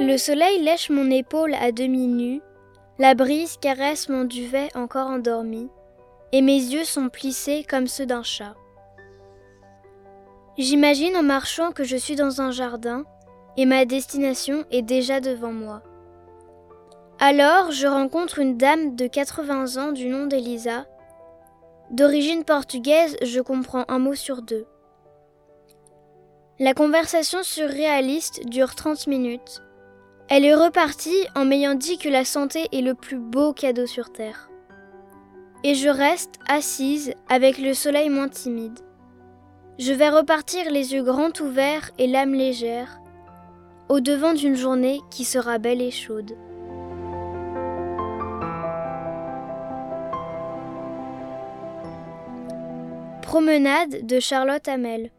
Le soleil lèche mon épaule à demi nue, la brise caresse mon duvet encore endormi, et mes yeux sont plissés comme ceux d'un chat. J'imagine en marchant que je suis dans un jardin, et ma destination est déjà devant moi. Alors je rencontre une dame de 80 ans du nom d'Elisa. D'origine portugaise, je comprends un mot sur deux. La conversation surréaliste dure 30 minutes. Elle est repartie en m'ayant dit que la santé est le plus beau cadeau sur Terre. Et je reste assise avec le soleil moins timide. Je vais repartir les yeux grands ouverts et l'âme légère, au devant d'une journée qui sera belle et chaude. Promenade de Charlotte Hamel.